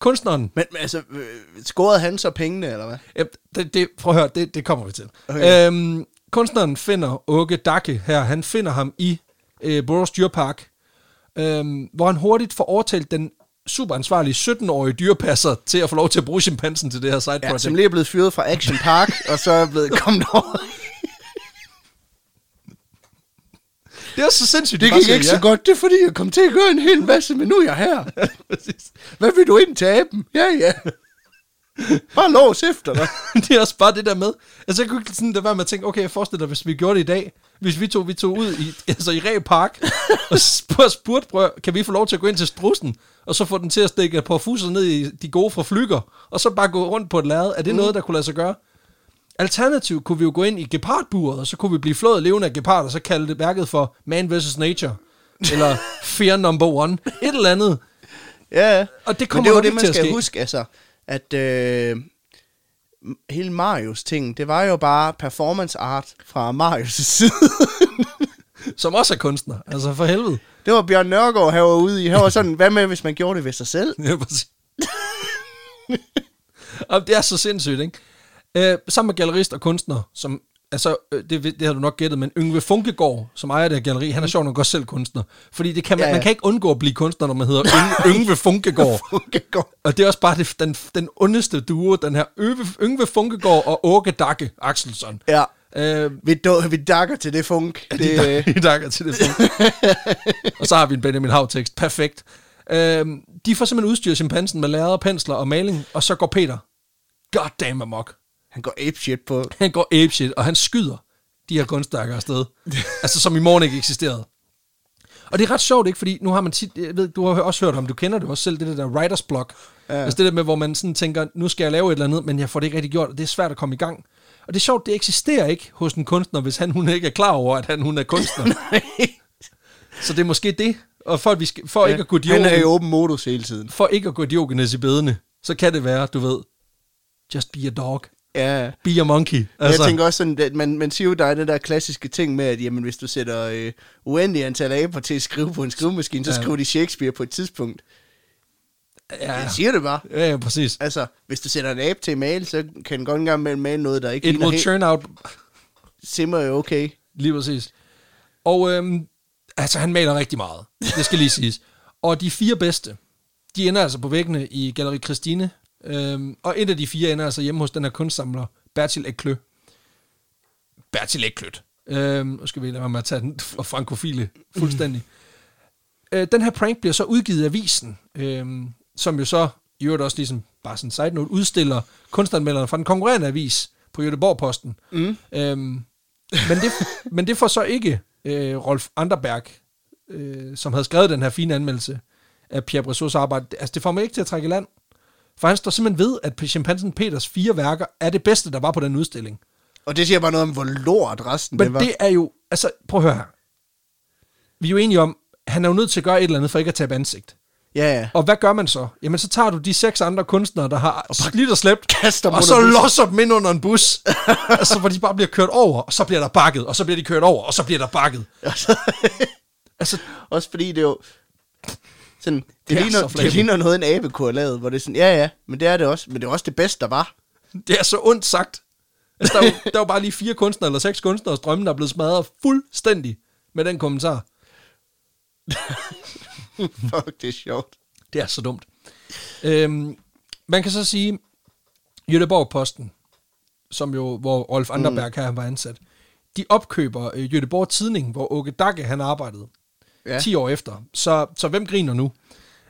kunstneren, Men, men altså, øh, scorede han så pengene, eller hvad? ja, det, det, prøv at høre, det, det kommer vi til. Okay. Øhm, kunstneren finder Åke Dakke her, han finder ham i øh, Boros Dyrpark, øhm, hvor han hurtigt får overtalt den superansvarlige 17-årige dyrepasser til at få lov til at bruge chimpansen til det her side Ja, project. som lige er blevet fyret fra Action Park, og så er blevet kommet over. Det er så sindssygt. Det gik ikke så godt, det er fordi, jeg kom til at gøre en hel masse, men nu er jeg her. *laughs* Hvad vil du ind til aben? Ja, ja. *laughs* Bare lås efter dig. *laughs* det er også bare det der med. Altså, jeg kunne ikke sådan lade være med at tænke, okay, jeg forestiller dig, hvis vi gjorde det i dag, hvis vi tog, vi tog ud i, altså i Ræ Park, og spurgte, prøv, kan vi få lov til at gå ind til strussen, og så få den til at stikke på fuser ned i de gode fra flyger, og så bare gå rundt på et lærred. Er det mm. noget, der kunne lade sig gøre? Alternativt kunne vi jo gå ind i gepardburet, og så kunne vi blive flået levende af gepard, og så kalde det værket for Man vs. Nature. Eller *laughs* Fear Number One. Et eller andet. Ja. Og det Men kommer det er jo nok det, man skal ske. huske, altså, at øh, hele Marios ting, det var jo bare performance art fra Marios *laughs* side. Som også er kunstner. Altså for helvede. det var Bjørn Nørgaard, var ude i. Han var sådan, hvad med, hvis man gjorde det ved sig selv? Ja, præcis. *laughs* og det er så sindssygt, ikke? Øh, sammen med gallerist og kunstner, som, altså, øh, det, det har du nok gættet, men Yngve Funkegaard, som ejer det her galleri, han er sjov nok også selv kunstner. Fordi det kan man, Ja, ja, ja. man kan ikke undgå at blive kunstner, når man hedder Yngve, Yngve Funkegaard. *laughs* Funkegaard. Og det er også bare det, den, den ondeste duo, den her Yngve, Yngve Funkegaard og Åke Dakke Axelsson. Ja, Øh, vi, do, vi dakker til det funk. det, Det, de dakker til det funk. *laughs* og så har vi en Benjamin Hav-tekst. Perfekt. Øhm, de får simpelthen udstyret chimpansen med lærred, pensler og maling, og så går Peter goddamn amok. Han går apeshit på. *laughs* Han går apeshit, og han skyder de her kunstværker afsted. *laughs* altså, som i morgen ikke eksisterede. Og det er ret sjovt, ikke? Fordi nu har man tit, jeg ved, du har også hørt om, du kender det også selv, det der writer's block. Ja. Altså det der med, hvor man sådan tænker, nu skal jeg lave et eller andet, men jeg får det ikke rigtig gjort, og det er svært at komme i gang. Og det er sjovt, det eksisterer ikke hos en kunstner, hvis han hun ikke er klar over, at han hun er kunstner. *laughs* Så det er måske det, og for, at vi skal, for ja, ikke at gå han er i åben modus hele tiden. for ikke at gå Diogenes i bedene, så kan det være, du ved, just be a dog, Ja, be a monkey. Altså. Jeg tænker også sådan, at man, man siger jo, der er den der klassiske ting med, at jamen, hvis du sætter øh, uendelig antal aber til at skrive på en skrivemaskine, så Ja. skriver de Shakespeare på et tidspunkt. ja, Jeg siger det bare. ja, ja, præcis. Altså, hvis du sætter en abe til at male, så kan den godt engang mellem male noget, der ikke It will turn out simmer jo okay. Lige præcis. Og øhm, altså, han maler rigtig meget. Det skal lige siges. Og de fire bedste, de ender altså på væggene i Galeri Christine. Øhm, og et af de fire ender altså hjemme hos den her kunstsamler, Bertil Eklø. Bertil Ekløt. Øhm, nu skal vi lade være med at tage den fra frankofile fuldstændig. *laughs* øh, den her prank bliver så udgivet i avisen, øhm, som jo så, i øvrigt også ligesom, bare sådan side note, udstiller kunstanmelderne fra den konkurrerende avis på Göteborg-posten. Mm. Øhm, men, det, *laughs* men det får så ikke øh, Rolf Anderberg, øh, som havde skrevet den her fine anmeldelse af Pierre Bressots arbejde, altså det får mig ikke til at trække i land. For han står simpelthen ved, at chimpansen Peters fire værker er det bedste, der var på den udstilling. Og det siger bare noget om, hvor lort resten det Men var. det er jo, altså prøv at høre her. Vi er jo enige om, han er jo nødt til at gøre et eller andet for ikke at tabe ansigt. Ja, ja. Og hvad gør man så? Jamen, så tager du de seks andre kunstnere, der har slidt og slæbt, Kaster og så losser dem ind under en bus. *laughs* altså, hvor de bare bliver kørt over, og så bliver der bakket, og så bliver de kørt over, og så bliver der bakket. *laughs* altså, Også fordi det er jo... Sådan, det, Det er ligner, det ligner noget, en abe kunne have lavet, hvor det er sådan, ja ja, men det er det også, men det er også det bedste, der var. det er så ondt sagt. Altså, der, er jo, der er jo bare lige fire kunstnere, eller seks kunstnere, drømme, der er blevet smadret fuldstændig med den kommentar. *laughs* Fuck, det er sjovt. Det er så dumt. Øhm, man kan så sige, Jødeborg-Posten, som jo, hvor Rolf Anderberg her var ansat, de opkøber øh, Jødeborg Tidning, hvor Åke Dakke han arbejdede Ja. ja. 10 år efter. Så, så hvem griner nu?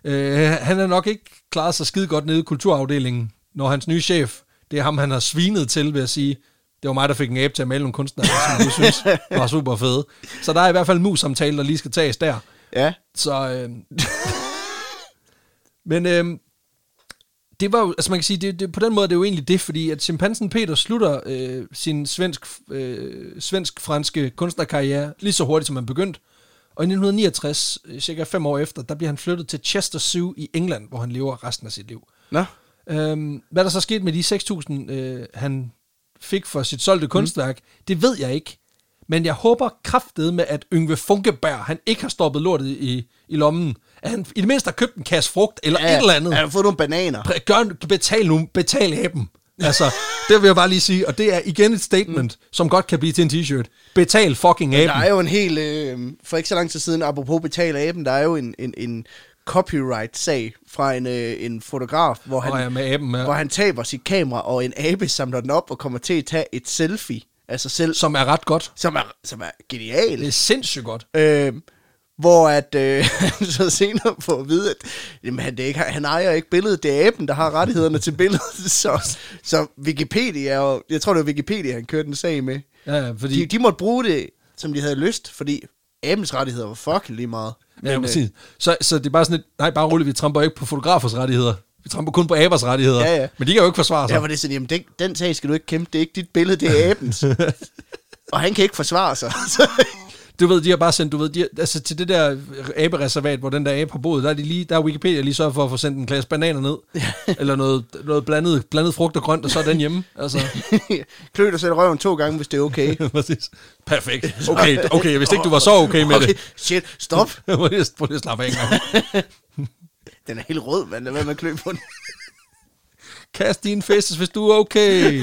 Øh, han er nok ikke klaret sig skide godt nede i kulturafdelingen, når hans nye chef, det er ham, han har svinet til ved at sige, det var mig, der fik en abe til at male nogle kunstnere, som du synes var super fede. Så der er i hvert fald en mus-samtale, der lige skal tages der. Ja, Så, øh, men øh, det var jo, altså man kan sige, det, det, på den måde er det jo egentlig det, fordi at chimpansen Peter slutter øh, sin svensk, øh, svensk-franske kunstnerkarriere lige så hurtigt, som han begyndte. Og i 1969, øh, cirka fem år efter, der bliver han flyttet til Chester Zoo i England, hvor han lever resten af sit liv. nå. Øhm, hvad der så skete med de 6.000, øh, han fik for sit solgte kunstværk, det ved jeg ikke. Men jeg håber kraftet med, at Yngve Funkeberg, han ikke har stoppet lortet i, i lommen. At han i det mindste har købt en kasse frugt, eller ja, et eller andet. Han har fået nogle bananer. Gør, betal nu, betal aben. Altså, det vil jeg bare lige sige. Og det er igen et statement, mm. som godt kan blive til en t-shirt. Betal fucking aben. Der er jo en hel, øh, for ikke så lang tid siden, apropos betale aben, der er jo en, en, en copyright-sag fra en, øh, en fotograf, hvor han, Åh ja, med aben, ja. hvor han taber sit kamera, og en abe samler den op og kommer til at tage et selfie af sig selv, Som er ret godt. som er, som er genial. Det er sindssygt godt. Øh, hvor at øh, han *laughs* så senere får at vide, at jamen, han, det er ikke, han ejer ikke billedet, det er aben, der har rettighederne til billedet. *laughs* Så, så Wikipedia, er jo, jeg tror det var Wikipedia, han kørte en sag med. Ja, ja, fordi... De, de måtte bruge det, som de havde lyst, fordi abens rettigheder var fucking lige meget. Ja, øh, præcis. Så, så det er bare sådan et, nej, bare roligt, vi tramper ikke på fotografers rettigheder. Vi tramper kun på abers rettigheder. Ja, ja. Men de kan jo ikke forsvare sig. Der var det sådan, jamen den, den sag skal du ikke kæmpe, det er ikke dit billede, det er abens. *laughs* og han kan ikke forsvare sig. Du ved, de har bare sendt, du ved, de har, altså til det der abereservat, hvor den der abe har boet, der er, de lige, der er Wikipedia lige så for at få sendt en klasse bananer ned. *laughs* eller noget, noget blandet, blandet frugt og grønt, og så er den hjemme. Altså, *laughs* Klø dig selv røven to gange, hvis det er okay. *laughs* præcis. Perfekt. Okay, okay, vidste ikke, du var så okay med okay, det. shit, stop. Prøv lige at slappe af en gang. Den er helt rød, mand. Lad være med at klø på den. Kast dine faces, hvis du er okay.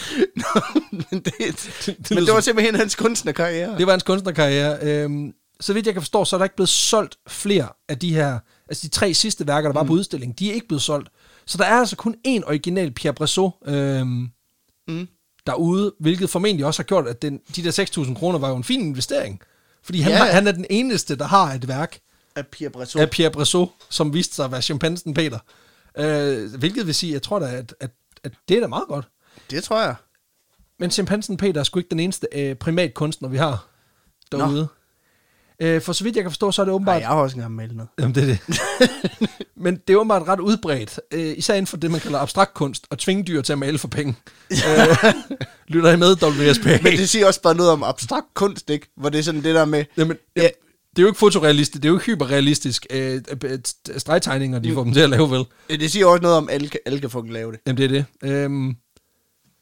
*laughs* men, det, det men lyder det var simpelthen hans kunstnerkarriere. Det var hans kunstnerkarriere. Øhm, så vidt jeg kan forstå, så er der ikke blevet solgt flere af de her, altså de tre sidste værker, der var mm. på udstillingen, de er ikke blevet solgt. Så der er altså kun én original Pierre Bressot øhm, Mm. derude, hvilket formentlig også har gjort, at den, de der 6.000 kroner var jo en fin investering. Fordi han, Ja, ja. han er den eneste, der har et værk Af Pierre Breton. af Pierre Bressot, som viste sig at være chimpansen Peter. Øh, hvilket vil sige, jeg tror da, at, at, at det er da meget godt. Det tror jeg. Men chimpansen Peter er sgu ikke den eneste øh, primatkunstner, vi har derude. Øh, for så vidt jeg kan forstå, så er det Nej, åbenbart... jeg har også engang meldt noget. Jamen, det er det. *laughs* Men det er åbenbart ret udbredt, øh, især inden for det, man kalder abstrakt kunst, og tvinge dyr til at male for penge. øh, lytter I med, WSPA? *laughs* Men det siger også bare noget om abstrakt kunst, ikke? Hvor det er sådan det der med... Jamen, Ja. ja. Det er jo ikke fotorealistisk, det er jo ikke hyperrealistisk øh, øh, stregtegninger, de får dem til at lave, vel? Det siger også noget om, at alle, kan- alle kan fucking lave det. Jamen, det er det. Øhm,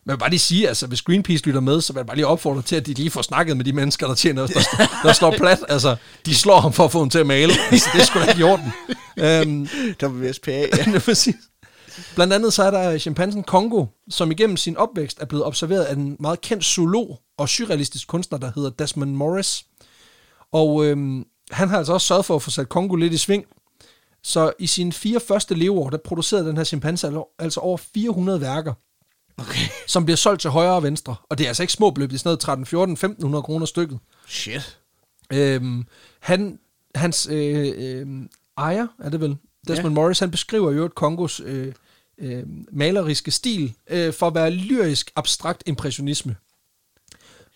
men jeg vil bare lige sige, altså, hvis Greenpeace lytter med, så vil jeg bare lige opfordre til, at de lige får snakket med de mennesker, der tjener, der, der slår plat. Altså, de slår ham for at få ham til at male. Altså, det er sgu da ikke i orden. Øhm, WSPA, *laughs* ja. Præcis. Blandt andet så er der chimpansen Kongo, som igennem sin opvækst er blevet observeret af en meget kendt zoolog og surrealistisk kunstner, der hedder Desmond Morris. Og øhm, han har altså også sørget for at få sat Kongo lidt i sving. Så i sine fire første leveår, der producerede den her chimpanse al- altså over 400 værker, Okay. som bliver solgt til højre og venstre. Og det er altså ikke små beløb, det er sådan noget 13, 14, 1500 kroner stykket. Shit. Øhm, han, hans øh, øh, ejer, er det vel, Desmond ja. Morris, han beskriver jo et Kongos øh, øh, maleriske stil øh, for at være lyrisk abstrakt impressionisme.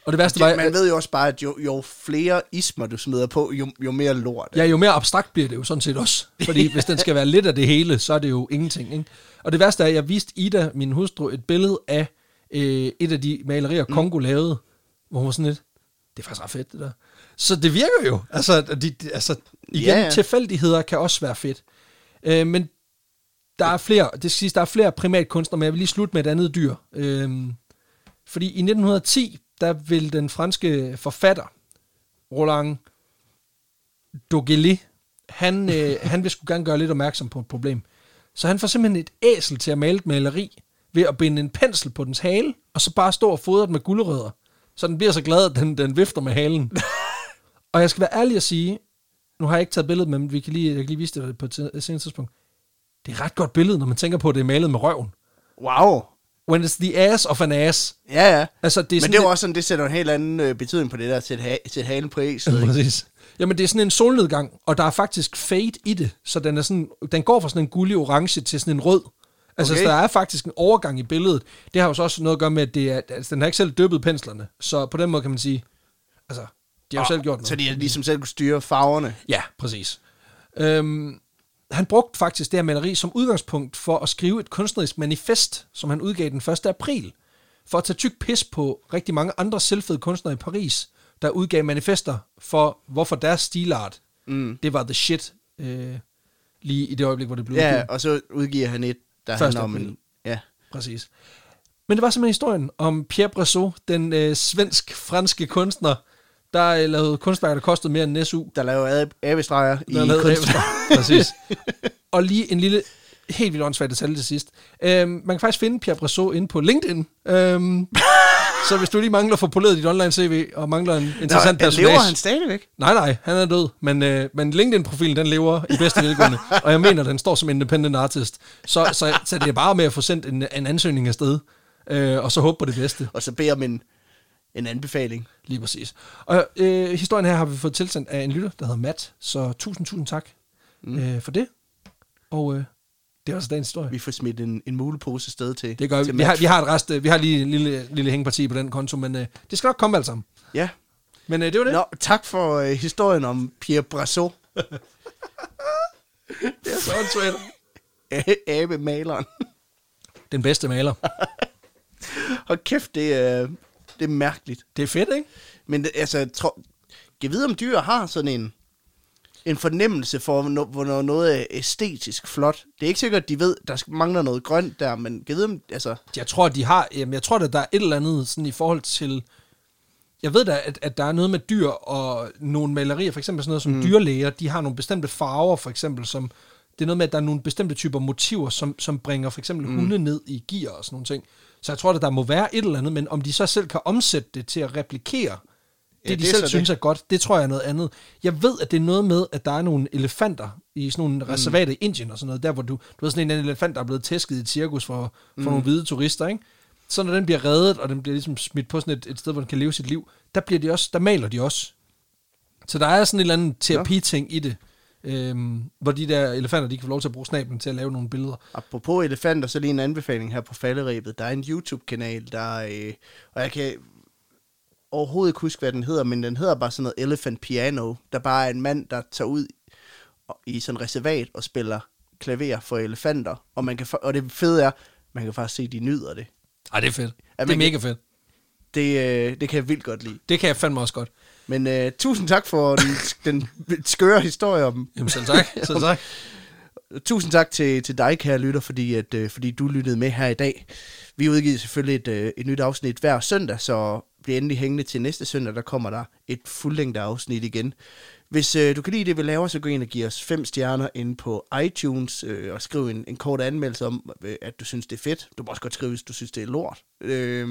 Og det værste var, Det, man ved jo også bare, at jo, jo flere ismer du smider på, jo, jo mere lort. ja, jo mere abstrakt bliver det jo sådan set også. Fordi *laughs* hvis den skal være lidt af det hele, så er det jo ingenting. Ikke? Og det værste er, at jeg viste Ida, min hustru, et billede af øh, et af de malerier, Kongo lavede, hvor hun var sådan lidt, det er faktisk ret fedt, det der. Så det virker jo. Altså, de, de, altså igen, Ja, ja, tilfældigheder kan også være fedt. Øh, men der er flere, det skal siges, der er flere primatkunstnere, men jeg vil lige slutte med et andet dyr. Øh, fordi i 1910, der vil den franske forfatter, Roland Dogeli, han, *laughs* øh, han vil sgu gerne gøre lidt opmærksom på et problem. Så han får simpelthen et æsel til at male et maleri ved at binde en pensel på dens hale, og så bare stå og fodre den med gulerødder. Så den bliver så glad, at den, den vifter med halen. *laughs* og jeg skal være ærlig at sige, nu har jeg ikke taget billedet med, men vi kan lige, jeg kan lige vise det på et senere tidspunkt. Det er et ret godt billede, når man tænker på, at det er malet med røven. Wow. When it's the ass of an ass. Ja, ja. Altså, det er Men det er jo også sådan, det sætter en helt anden øh, betydning på det der, sætte, ha- sætte halen på ikke? Præcis. Jamen, det er sådan en solnedgang, og der er faktisk fade i det, så den, er sådan, den går fra sådan en gullig orange til sådan en rød. Altså, Okay. okay. så der er faktisk en overgang i billedet. Det har jo så også noget at gøre med, at det er, altså, den har ikke selv dyppet penslerne, så på den måde kan man sige, altså, de har jo selv gjort noget. Så de har ligesom selv kunne styre farverne. Ja, præcis. Øhm, han brugte faktisk det her maleri som udgangspunkt for at skrive et kunstnerisk manifest, som han udgav den 1. april, for at tage tyk pis på rigtig mange andre selvfede kunstnere i Paris, der udgav manifester for, hvorfor deres stilart, mm. det var the shit, øh, lige i det øjeblik, hvor det blev Ja, udgivet. og så udgiver han et, der handler om en... Ja. Præcis. Men det var simpelthen historien om Pierre Bressot, den øh, svensk-franske kunstner, der øh, lavede kunstværker, der kostede mere end en SU. Der laver ab- abestreger i Der lavede. *laughs* Præcis. Og lige en lille, helt vildt åndssvagt detalje til sidst. Øhm, man kan faktisk finde Pierre Bressot inde på LinkedIn. Øhm, *laughs* så hvis du lige mangler at få poleret dit online CV, og mangler en interessant Nå, personage... lever han stadigvæk? Nej, nej, han er død. Men, øh, men LinkedIn-profilen, den lever i bedste velgående. og jeg mener, den står som independent artist. Så, så, så det er bare med at få sendt en, en ansøgning afsted. Øh, og så håbe på det bedste. Og så beder om en, en anbefaling. Lige præcis. Og øh, historien her har vi fået tilsendt af en lytter, der hedder Matt. Så tusind, tusind tak mm. øh, for det. Og øh, det er også dagens historie. Vi får smidt en, en mulepose sted til. Det gør vi. til Vi har, Matt. vi har et rest, øh, vi har lige en lille, lille hængeparti på den konto, men øh, det skal nok komme alt sammen. Ja. Men øh, det var det. Nå, tak for øh, historien om Pierre Brasseau. *laughs* Det er så åndssvagt. Abemaleren. Den bedste maler. *laughs* Og kæft, det er, det er mærkeligt. Det er fedt, ikke? Men altså, jeg tror, jeg vide, om dyr har sådan en, en fornemmelse for, hvornår, noget er æstetisk flot. Det er ikke sikkert, at de ved, der mangler noget grønt der, men jeg vide, om, altså, Jeg tror, de har, jamen, jeg tror, at der er et eller andet sådan i forhold til... Jeg ved da, at, at der er noget med dyr og nogle malerier, for eksempel sådan noget som mm. dyrlæger, de har nogle bestemte farver, for eksempel, som... Det er noget med, at der er nogle bestemte typer motiver, som, som bringer for eksempel mm. hunde ned i gear og sådan nogle ting. Så jeg tror, at der må være et eller andet, men om de så selv kan omsætte det til at replikere det, Ja, ja, de det selv synes det. er godt, det tror jeg er noget andet. Jeg ved, at det er noget med, at der er nogle elefanter i sådan nogle reservater i Indien og sådan noget, der hvor du, du ved sådan en elefant, der er blevet tæsket i et cirkus for, for mm. nogle hvide turister, ikke? Så når den bliver reddet, og den bliver ligesom smidt på sådan et, et sted, hvor den kan leve sit liv, der, bliver de også, der maler de også. Så der er sådan en eller anden terapi-ting i det, øhm, hvor de der elefanter, de kan få lov til at bruge snablen til at lave nogle billeder. apropos elefanter, så lige en anbefaling her på falderæbet. Der er en YouTube-kanal, der, øh, og jeg kan overhovedet ikke huske, hvad den hedder, men den hedder bare sådan noget Elephant Piano. Der bare er en mand, der tager ud i sådan en reservat og spiller klaver for elefanter. Og, man kan, og det fede er, man kan faktisk se, at de nyder det. Ej, det er fedt. Ja, det er mega fedt. Det, øh, det kan jeg vildt godt lide. Det kan jeg fandme også godt. Men øh, tusind tak for den, den skøre historie om Jamen selv tak. Selv tak. Tusind tak til, til dig, kære lytter, fordi, at, øh, fordi du lyttede med her i dag. Vi udgiver selvfølgelig et, øh, et nyt afsnit hver søndag, så bliv endelig hængende til næste søndag, der kommer der et fuldlængde afsnit igen. Hvis øh, du kan lide det, vi laver, så gå ind og giv os fem stjerner ind på iTunes, øh, og skriv en, en kort anmeldelse om, øh, at du synes, det er fedt. Du må også godt skrive, hvis du synes, det er lort. Øh,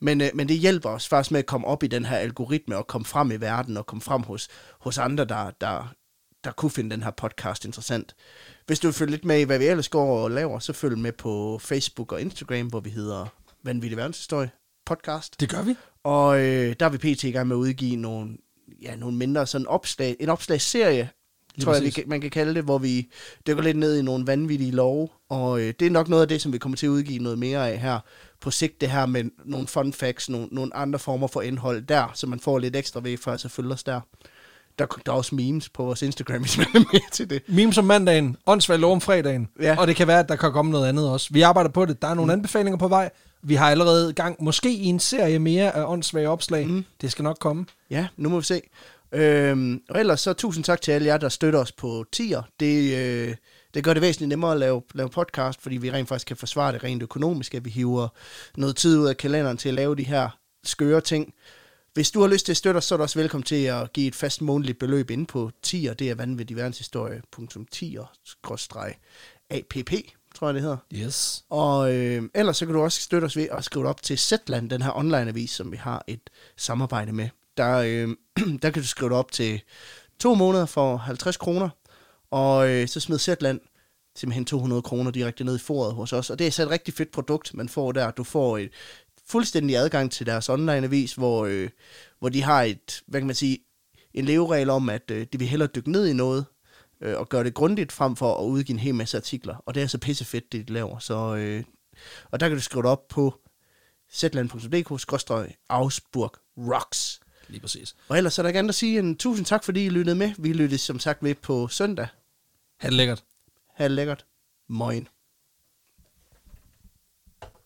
men, øh, men det hjælper os faktisk med at komme op i den her algoritme, og komme frem i verden, og komme frem hos, hos andre, der, der, der kunne finde den her podcast interessant. Hvis du vil følge lidt med i, hvad vi ellers går og laver, så følg med på Facebook og Instagram, hvor vi hedder Vanvittig Verdenshistorie Podcast. Det gør vi. Og øh, der er vi pt. i gang med at udgive nogle, ja, nogle mindre sådan opslag, en opslagsserie, Lige tror jeg, vi, præcis. man kan kalde det, hvor vi dykker lidt ned i nogle vanvittige love. Og øh, det er nok noget af det, som vi kommer til at udgive noget mere af her på sigt, det her med nogle fun facts, nogle, nogle andre former for indhold der, så man får lidt ekstra ved for at følge os der. Der, der er også memes på vores Instagram, *laughs* hvis man er med til det. Memes om mandagen, åndssvagt lov om fredagen, Ja. og det kan være, at der kan komme noget andet også. Vi arbejder på det, der er nogle anbefalinger på vej, Vi har allerede gang, måske i en serie mere af åndssvage opslag. Mm. Det skal nok komme. Ja, nu må vi se. Øhm, og ellers så tusind tak til alle jer, der støtter os på tier. Det, øh, det gør det væsentligt nemmere at lave, lave podcast, fordi vi rent faktisk kan forsvare det rent økonomisk, at vi hiver noget tid ud af kalenderen til at lave de her skøre ting. Hvis du har lyst til at støtte os, så er du også velkommen til at give et fast månedligt beløb ind på tier. Det er vanvittigverdenshistorie.tier-app, tror jeg det hedder. Yes. Og øh, ellers så kan du også støtte os ved at skrive op til Zetland, den her online-avis, som vi har et samarbejde med. Der, øh, *clears throat* der kan du skrive op til to måneder for 50 kroner, og øh, så smider Zetland simpelthen 200 kroner direkte ned i foret hos os. Og det er så et rigtig fedt produkt, man får der. Du får et fuldstændig adgang til deres online-avis, hvor, øh, hvor de har et, hvad kan man sige, en leveregel om, at øh, de vil hellere dykke ned i noget, øh, og gøre det grundigt, frem for at udgive en hel masse artikler. Og det er så pissefedt, det de laver. Så, øh, og der kan du skrive det op på zland.dk-ausburg rocks. Lige præcis. Og ellers er der gerne at sige en tusind tak, fordi I lyttede med. Vi lyttede som sagt med på søndag. Ha' det lækkert. Ha' det lækkert. Moin.